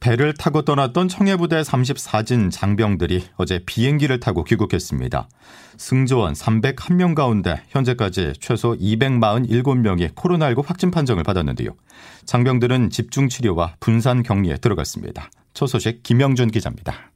배를 타고 떠났던 청해부대 34진 장병들이 어제 비행기를 타고 귀국했습니다. 승조원 301명 가운데 현재까지 최소 247명이 코로나19 확진 판정을 받았는데요. 장병들은 집중 치료와 분산 격리에 들어갔습니다. 초 소식 김영준 기자입니다.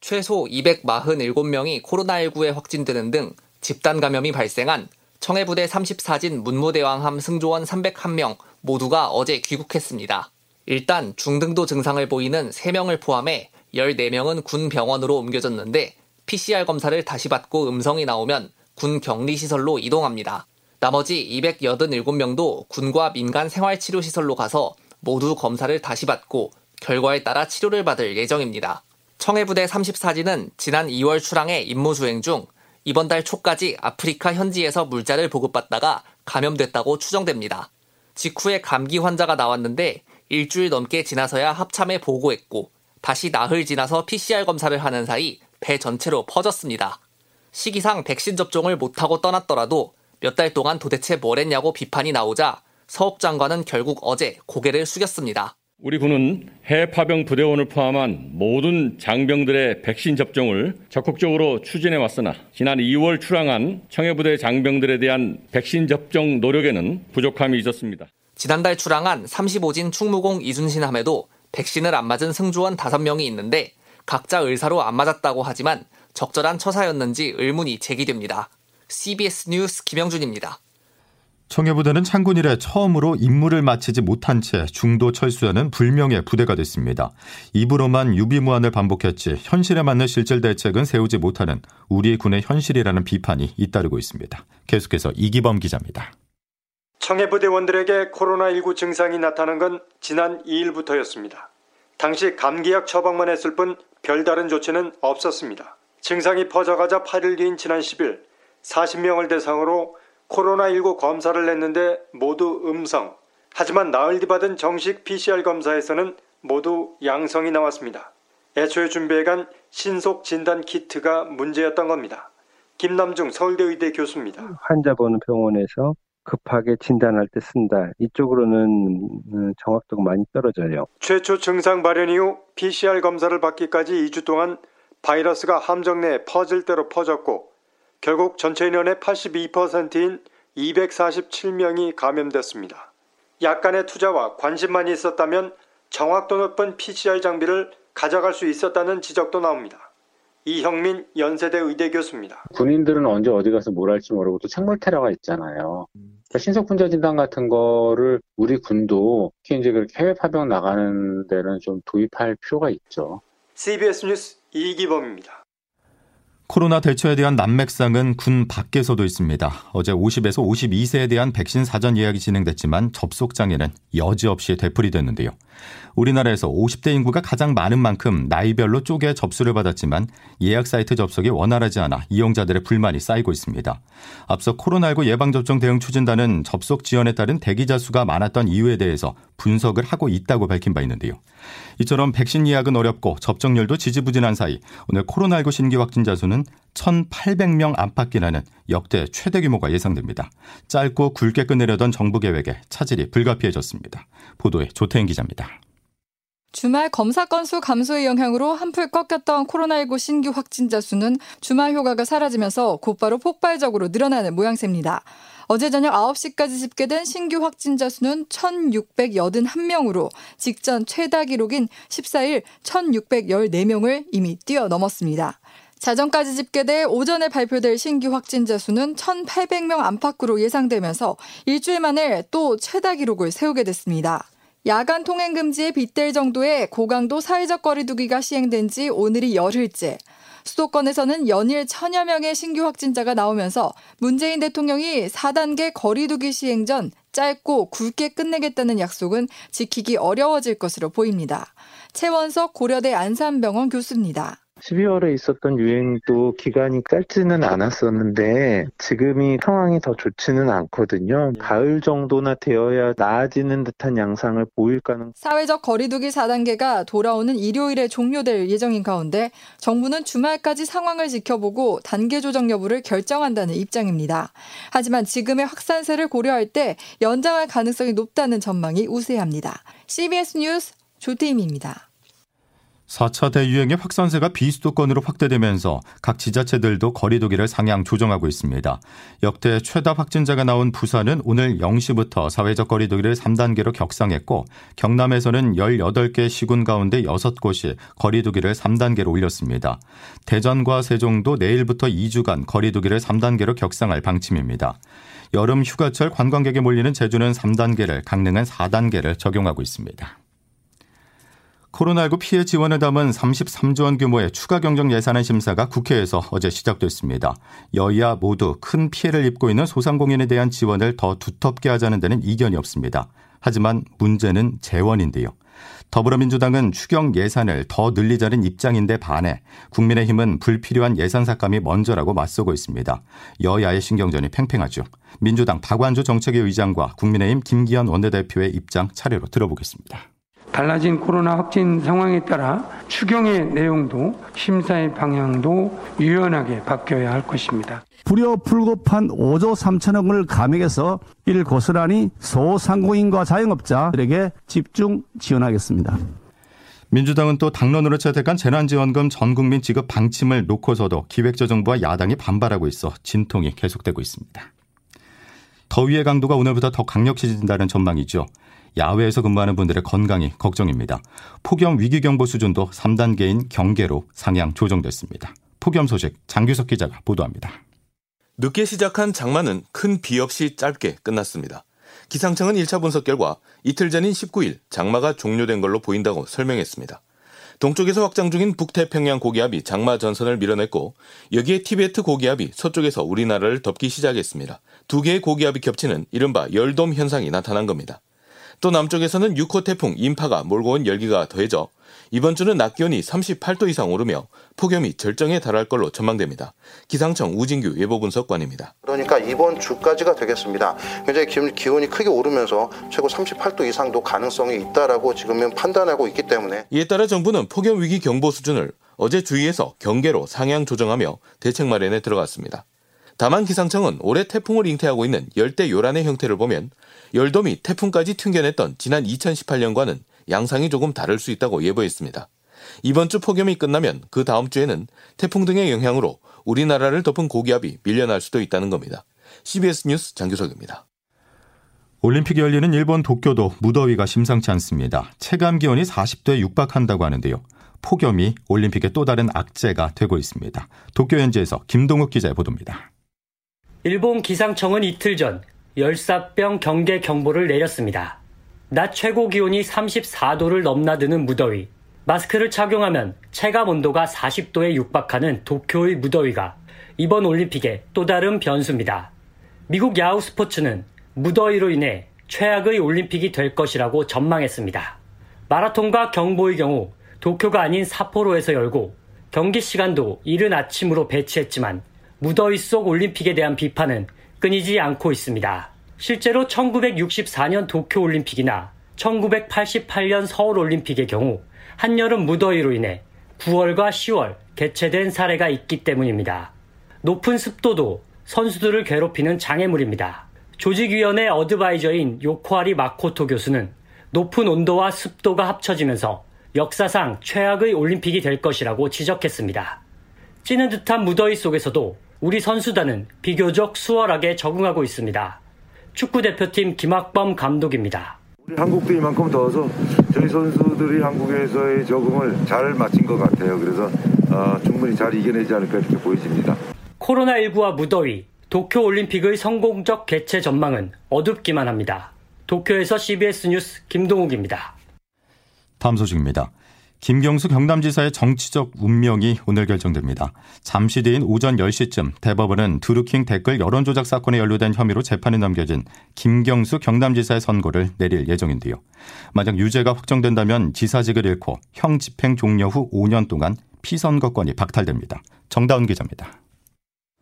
최소 247명이 코로나19에 확진되는 등 집단 감염이 발생한 청해부대 34진 문무대왕함 승조원 301명 모두가 어제 귀국했습니다. 일단 중등도 증상을 보이는 3명을 포함해 14명은 군 병원으로 옮겨졌는데 PCR 검사를 다시 받고 음성이 나오면 군 격리시설로 이동합니다. 나머지 287명도 군과 민간 생활치료시설로 가서 모두 검사를 다시 받고 결과에 따라 치료를 받을 예정입니다. 청해부대 34지는 지난 2월 출항해 임무 수행 중 이번 달 초까지 아프리카 현지에서 물자를 보급받다가 감염됐다고 추정됩니다. 직후에 감기 환자가 나왔는데 일주일 넘게 지나서야 합참에 보고했고 다시 나흘 지나서 PCR 검사를 하는 사이 배 전체로 퍼졌습니다. 시기상 백신 접종을 못하고 떠났더라도 몇 달 동안 도대체 뭘 했냐고 비판이 나오자 서욱 장관은 결국 어제 고개를 숙였습니다. 우리 군은 해외 파병 부대원을 포함한 모든 장병들의 백신 접종을 적극적으로 추진해 왔으나 지난 2월 출항한 청해부대 장병들에 대한 백신 접종 노력에는 부족함이 있었습니다. 지난달 출항한 35진 충무공 이순신 함에도 백신을 안 맞은 승조원 5명이 있는데 각자 의사로 안 맞았다고 하지만 적절한 처사였는지 의문이 제기됩니다. CBS 뉴스 김영준입니다. 청해부대는 창군 이래 처음으로 임무를 마치지 못한 채 중도 철수하는 불명예 부대가 됐습니다. 입으로만 유비무환을 반복했지 현실에 맞는 실질 대책은 세우지 못하는 우리 군의 현실이라는 비판이 잇따르고 있습니다. 계속해서 이기범 기자입니다. 청해부대원들에게 코로나19 증상이 나타난 건 지난 2일부터였습니다. 당시 감기약 처방만 했을 뿐 별다른 조치는 없었습니다. 증상이 퍼져가자 8일 뒤인 지난 10일 40명을 대상으로 코로나19 검사를 했는데 모두 음성. 하지만 나흘 뒤 받은 정식 PCR 검사에서는 모두 양성이 나왔습니다. 애초에 준비해간 신속 진단 키트가 문제였던 겁니다. 김남중 서울대 의대 교수입니다. 환자 보는 병원에서 급하게 진단할 때 쓴다. 이쪽으로는 음, 정확도가 많이 떨어져요. 최초 증상 발현 이후 PCR 검사를 받기까지 2주 동안 바이러스가 함정 내에 퍼질 대로 퍼졌고 결국 전체 인원의 82%인 247명이 감염됐습니다. 약간의 투자와 관심만 있었다면 정확도 높은 PCR 장비를 가져갈 수 있었다는 지적도 나옵니다. 이형민 연세대 의대 교수입니다. 군인들은 언제 어디 가서 뭘 할지 모르고 또 생물 테러가 있잖아요. 그러니까 신속 분자 진단 같은 거를 우리 군도 특히 이제 그렇게 해외 파병 나가는 데는 좀 도입할 필요가 있죠. CBS 뉴스 이기범입니다. 코로나 대처에 대한 난맥상은 군 밖에서도 있습니다. 어제 50에서 52세에 대한 백신 사전 예약이 진행됐지만 접속 장애는 여지없이 되풀이됐는데요. 우리나라에서 50대 인구가 가장 많은 만큼 나이별로 쪼개 접수를 받았지만 예약 사이트 접속이 원활하지 않아 이용자들의 불만이 쌓이고 있습니다. 앞서 코로나19 예방접종 대응 추진단은 접속 지연에 따른 대기자 수가 많았던 이유에 대해서 분석을 하고 있다고 밝힌 바 있는데요. 이처럼 백신 예약은 어렵고 접종률도 지지부진한 사이 오늘 코로나19 신규 확진자 수는 1,800명 안팎이라는 역대 최대 규모가 예상됩니다. 짧고 굵게 끝내려던 정부 계획에 차질이 불가피해졌습니다. 보도에 조태인 기자입니다. 주말 검사 건수 감소의 영향으로 한풀 꺾였던 코로나19 신규 확진자 수는 주말 효과가 사라지면서 곧바로 폭발적으로 늘어나는 모양새입니다. 어제 저녁 9시까지 집계된 신규 확진자 수는 1,681명으로 직전 최다 기록인 14일 1,614명을 이미 뛰어넘었습니다. 자정까지 집계돼 오전에 발표될 신규 확진자 수는 1,800명 안팎으로 예상되면서 일주일 만에 또 최다 기록을 세우게 됐습니다. 야간 통행 금지에 빗댈 정도의 고강도 사회적 거리두기가 시행된 지 오늘이 열흘째. 수도권에서는 연일 천여 명의 신규 확진자가 나오면서 문재인 대통령이 4단계 거리두기 시행 전 짧고 굵게 끝내겠다는 약속은 지키기 어려워질 것으로 보입니다. 최원석 고려대 안산병원 교수입니다. 12월에 있었던 유행도 기간이 짧지는 않았었는데 지금이 상황이 더 좋지는 않거든요. 가을 정도나 되어야 나아지는 듯한 양상을 보일 가능. 사회적 거리두기 4단계가 돌아오는 일요일에 종료될 예정인 가운데 정부는 주말까지 상황을 지켜보고 단계 조정 여부를 결정한다는 입장입니다. 하지만 지금의 확산세를 고려할 때 연장할 가능성이 높다는 전망이 우세합니다. CBS 뉴스 조태임입니다. 4차 대유행의 확산세가 비수도권으로 확대되면서 각 지자체들도 거리두기를 상향 조정하고 있습니다. 역대 최다 확진자가 나온 부산은 오늘 0시부터 사회적 거리두기를 3단계로 격상했고 경남에서는 18개 시군 가운데 6곳이 거리두기를 3단계로 올렸습니다. 대전과 세종도 내일부터 2주간 거리두기를 3단계로 격상할 방침입니다. 여름 휴가철 관광객이 몰리는 제주는 3단계를, 강릉은 4단계를 적용하고 있습니다. 코로나19 피해 지원을 담은 33조 원 규모의 추가 경정 예산안 심사가 국회에서 어제 시작됐습니다. 여야 모두 큰 피해를 입고 있는 소상공인에 대한 지원을 더 두텁게 하자는 데는 이견이 없습니다. 하지만 문제는 재원인데요. 더불어민주당은 추경 예산을 더 늘리자는 입장인데 반해 국민의힘은 불필요한 예산 삭감이 먼저라고 맞서고 있습니다. 여야의 신경전이 팽팽하죠. 민주당 박완주 정책위 의장과 국민의힘 김기현 원내대표의 입장 차례로 들어보겠습니다. 달라진 코로나 확진 상황에 따라 추경의 내용도 심사의 방향도 유연하게 바뀌어야 할 것입니다. 불여 불급한 5조 3천억을 감액해서 이를 고스란히 소상공인과 자영업자들에게 집중 지원하겠습니다. 민주당은 또 당론으로 채택한 재난지원금 전국민 지급 방침을 놓고서도 기획재정부와 야당이 반발하고 있어 진통이 계속되고 있습니다. 더위의 강도가 오늘부터 더 강력해진다는 전망이죠. 야외에서 근무하는 분들의 건강이 걱정입니다. 폭염 위기경보 수준도 3단계인 경계로 상향 조정됐습니다. 폭염 소식 장규석 기자가 보도합니다. 늦게 시작한 장마는 큰 비 없이 짧게 끝났습니다. 기상청은 1차 분석 결과 이틀 전인 19일 장마가 종료된 걸로 보인다고 설명했습니다. 동쪽에서 확장 중인 북태평양 고기압이 장마 전선을 밀어냈고 여기에 티베트 고기압이 서쪽에서 우리나라를 덮기 시작했습니다. 두 개의 고기압이 겹치는 이른바 열돔 현상이 나타난 겁니다. 또 남쪽에서는 6호 태풍 인파가 몰고 온 열기가 더해져 이번 주는 낮 기온이 38도 이상 오르며 폭염이 절정에 달할 걸로 전망됩니다. 기상청 우진규 예보분석관입니다. 그러니까 이번 주까지가 되겠습니다. 굉장히 기온이 크게 오르면서 최고 38도 이상도 가능성이 있다라고 지금은 판단하고 있기 때문에 이에 따라 정부는 폭염 위기 경보 수준을 어제 주의에서 경계로 상향 조정하며 대책 마련에 들어갔습니다. 다만 기상청은 올해 태풍을 잉태하고 있는 열대 요란의 형태를 보면 열돔이 태풍까지 튕겨냈던 지난 2018년과는 양상이 조금 다를 수 있다고 예보했습니다. 이번 주 폭염이 끝나면 그 다음 주에는 태풍 등의 영향으로 우리나라를 덮은 고기압이 밀려날 수도 있다는 겁니다. CBS 뉴스 장규석입니다. 올림픽이 열리는 일본 도쿄도 무더위가 심상치 않습니다. 체감 기온이 40도에 육박한다고 하는데요. 폭염이 올림픽의 또 다른 악재가 되고 있습니다. 도쿄 현지에서 김동욱 기자의 보도입니다. 일본 기상청은 이틀 전 열사병 경계 경보를 내렸습니다. 낮 최고 기온이 34도를 넘나드는 무더위. 마스크를 착용하면 체감 온도가 40도에 육박하는 도쿄의 무더위가 이번 올림픽의 또 다른 변수입니다. 미국 야후 스포츠는 무더위로 인해 최악의 올림픽이 될 것이라고 전망했습니다. 마라톤과 경보의 경우 도쿄가 아닌 사포로에서 열고 경기 시간도 이른 아침으로 배치했지만 무더위 속 올림픽에 대한 비판은 끊이지 않고 있습니다. 실제로 1964년 도쿄올림픽이나 1988년 서울올림픽의 경우 한여름 무더위로 인해 9월과 10월 개최된 사례가 있기 때문입니다. 높은 습도도 선수들을 괴롭히는 장애물입니다. 조직위원회 어드바이저인 요코하리 마코토 교수는 높은 온도와 습도가 합쳐지면서 역사상 최악의 올림픽이 될 것이라고 지적했습니다. 찌는 듯한 무더위 속에서도 우리 선수단은 비교적 수월하게 적응하고 있습니다. 축구 대표팀 김학범 감독입니다. 우리 한국도 이만큼 더워서 저희 선수들이 한국에서의 적응을 잘 마친 것 같아요. 그래서 어, 충분히 잘 이겨내지 않을까 이렇게 보여집니다. 코로나19와 무더위, 도쿄올림픽의 성공적 개최 전망은 어둡기만 합니다. 도쿄에서 CBS 뉴스 김동욱입니다. 다음 소식입니다. 김경수 경남지사의 정치적 운명이 오늘 결정됩니다. 잠시 뒤인 오전 10시쯤 대법원은 드루킹 댓글 여론조작 사건에 연루된 혐의로 재판에 넘겨진 김경수 경남지사의 선고를 내릴 예정인데요. 만약 유죄가 확정된다면 지사직을 잃고 형 집행 종료 후 5년 동안 피선거권이 박탈됩니다. 정다운 기자입니다.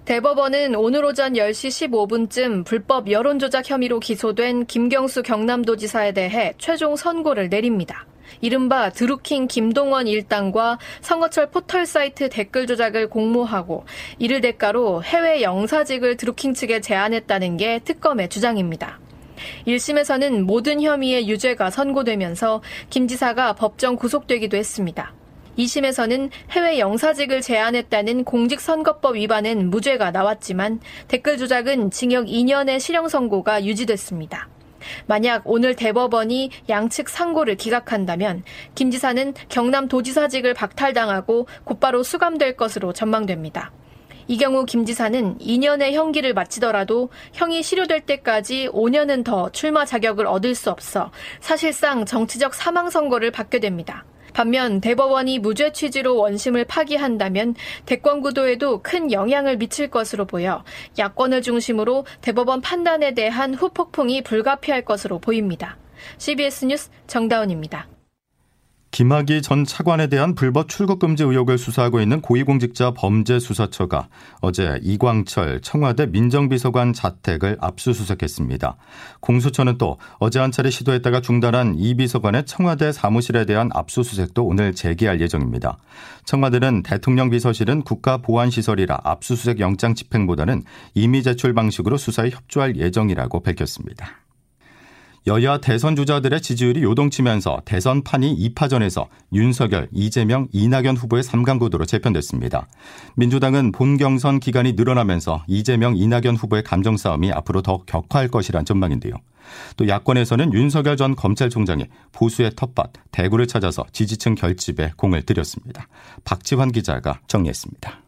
대법원은 오늘 오전 10시 15분쯤 불법 여론조작 혐의로 기소된 김경수 경남도지사에 대해 최종 선고를 내립니다. 이른바 드루킹 김동원 일당과 선거철 포털 사이트 댓글 조작을 공모하고 이를 대가로 해외 영사직을 드루킹 측에 제안했다는 게 특검의 주장입니다. 1심에서는 모든 혐의의 유죄가 선고되면서 김 지사가 법정 구속되기도 했습니다. 2심에서는 해외 영사직을 제안했다는 공직선거법 위반은 무죄가 나왔지만 댓글 조작은 징역 2년의 실형 선고가 유지됐습니다. 만약 오늘 대법원이 양측 상고를 기각한다면 김 지사는 경남 도지사직을 박탈당하고 곧바로 수감될 것으로 전망됩니다. 이 경우 김 지사는 2년의 형기를 마치더라도 형이 실효될 때까지 5년은 더 출마 자격을 얻을 수 없어 사실상 정치적 사망 선고를 받게 됩니다. 반면 대법원이 무죄 취지로 원심을 파기한다면 대권 구도에도 큰 영향을 미칠 것으로 보여 야권을 중심으로 대법원 판단에 대한 후폭풍이 불가피할 것으로 보입니다. CBS 뉴스 정다운입니다. 김학의 전 차관에 대한 불법 출국 금지 의혹을 수사하고 있는 고위공직자 범죄수사처가 어제 이광철 청와대 민정비서관 자택을 압수수색했습니다. 공수처는 또 어제 한 차례 시도했다가 중단한 이 비서관의 청와대 사무실에 대한 압수수색도 오늘 재개할 예정입니다. 청와대는 대통령 비서실은 국가보안시설이라 압수수색 영장 집행보다는 이미 제출 방식으로 수사에 협조할 예정이라고 밝혔습니다. 여야 대선 주자들의 지지율이 요동치면서 대선판이 2파전에서 윤석열, 이재명, 이낙연 후보의 3강 구도로 재편됐습니다. 민주당은 본 경선 기간이 늘어나면서 이재명, 이낙연 후보의 감정 싸움이 앞으로 더 격화할 것이란 전망인데요. 또 야권에서는 윤석열 전 검찰총장이 보수의 텃밭 대구를 찾아서 지지층 결집에 공을 들였습니다. 박지환 기자가 정리했습니다.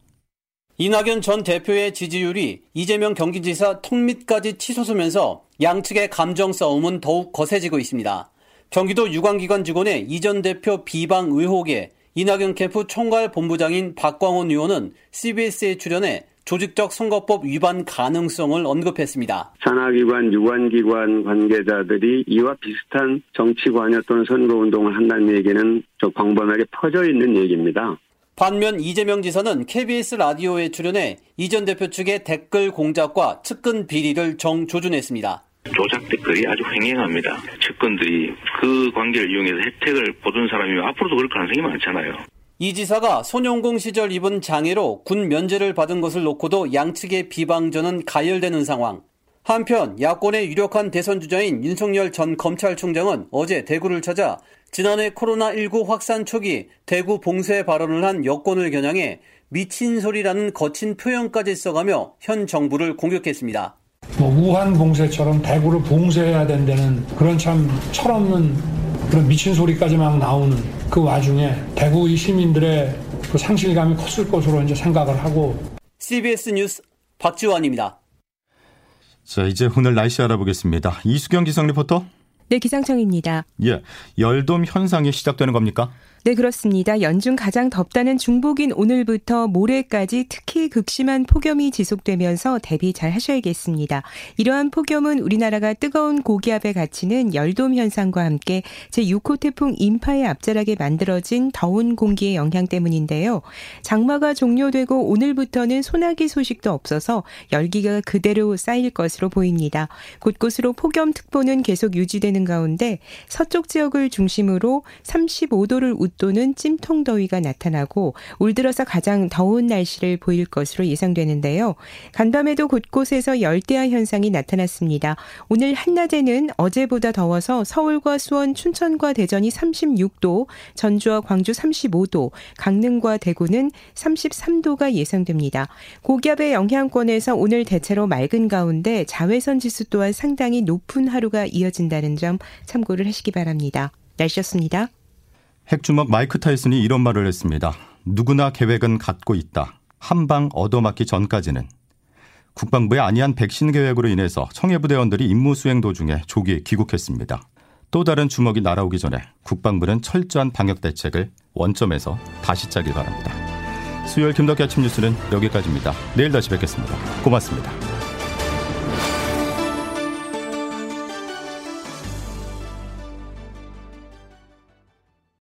이낙연 전 대표의 지지율이 이재명 경기지사 턱밑까지 치솟으면서 양측의 감정 싸움은 더욱 거세지고 있습니다. 경기도 유관기관 직원의 이 전 대표 비방 의혹에 이낙연 캠프 총괄 본부장인 박광원 의원은 CBS에 출연해 조직적 선거법 위반 가능성을 언급했습니다. 산하기관, 유관기관 관계자들이 이와 비슷한 정치 관여 또는 선거운동을 한다는 얘기는 저 광범위하게 퍼져 있는 얘기입니다. 반면 이재명 지사는 KBS 라디오에 출연해 이 전 대표 측의 댓글 공작과 측근 비리를 정조준했습니다. 조작 댓글이 아주 횡행합니다. 측근들이 그 관계를 이용해서 혜택을 보던 사람이 앞으로도 그럴 가능성이 많잖아요. 이 지사가 손용공 시절 입은 장애로 군 면제를 받은 것을 놓고도 양측의 비방전은 가열되는 상황. 한편 야권의 유력한 대선 주자인 윤석열 전 검찰총장은 어제 대구를 찾아 지난해 코로나19 확산 초기 대구 봉쇄 발언을 한 여권을 겨냥해 미친 소리라는 거친 표현까지 써가며 현 정부를 공격했습니다. 뭐 우한 봉쇄처럼 대구를 봉쇄해야 된다는 그런 참 철없는 그런 미친 소리까지 막 나오는 그 와중에 대구 이 시민들의 그 상실감이 컸을 것으로 이제 생각을 하고 CBS 뉴스 박지원입니다. 자, 이제 오늘 날씨 알아보겠습니다. 이수경 기상 리포터. 네, 기상청입니다. 예. 열돔 현상이 시작되는 겁니까? 네, 그렇습니다. 연중 가장 덥다는 중복인 오늘부터 모레까지 특히 극심한 폭염이 지속되면서 대비 잘 하셔야겠습니다. 이러한 폭염은 우리나라가 뜨거운 고기압에 갇히는 열돔 현상과 함께 제6호 태풍 인파에 앞자락에 만들어진 더운 공기의 영향 때문인데요. 장마가 종료되고 오늘부터는 소나기 소식도 없어서 열기가 그대로 쌓일 것으로 보입니다. 곳곳으로 폭염특보는 계속 유지되는 가운데 서쪽 지역을 중심으로 35도를 웃 또는 찜통 더위가 나타나고 올 들어서 가장 더운 날씨를 보일 것으로 예상되는데요. 간밤에도 곳곳에서 열대야 현상이 나타났습니다. 오늘 한낮에는 어제보다 더워서 서울과 수원, 춘천과 대전이 36도, 전주와 광주 35도, 강릉과 대구는 33도가 예상됩니다. 고기압의 영향권에서 오늘 대체로 맑은 가운데 자외선 지수 또한 상당히 높은 하루가 이어진다는 점 참고를 하시기 바랍니다. 날씨였습니다. 핵주먹 마이크 타이슨이 이런 말을 했습니다. 누구나 계획은 갖고 있다. 한 방 얻어맞기 전까지는. 국방부의 안이한 백신 계획으로 인해서 청해부대원들이 임무 수행 도중에 조기 귀국했습니다. 또 다른 주먹이 날아오기 전에 국방부는 철저한 방역 대책을 원점에서 다시 짜길 바랍니다. 수요일 김덕기 아침 뉴스는 여기까지입니다. 내일 다시 뵙겠습니다. 고맙습니다.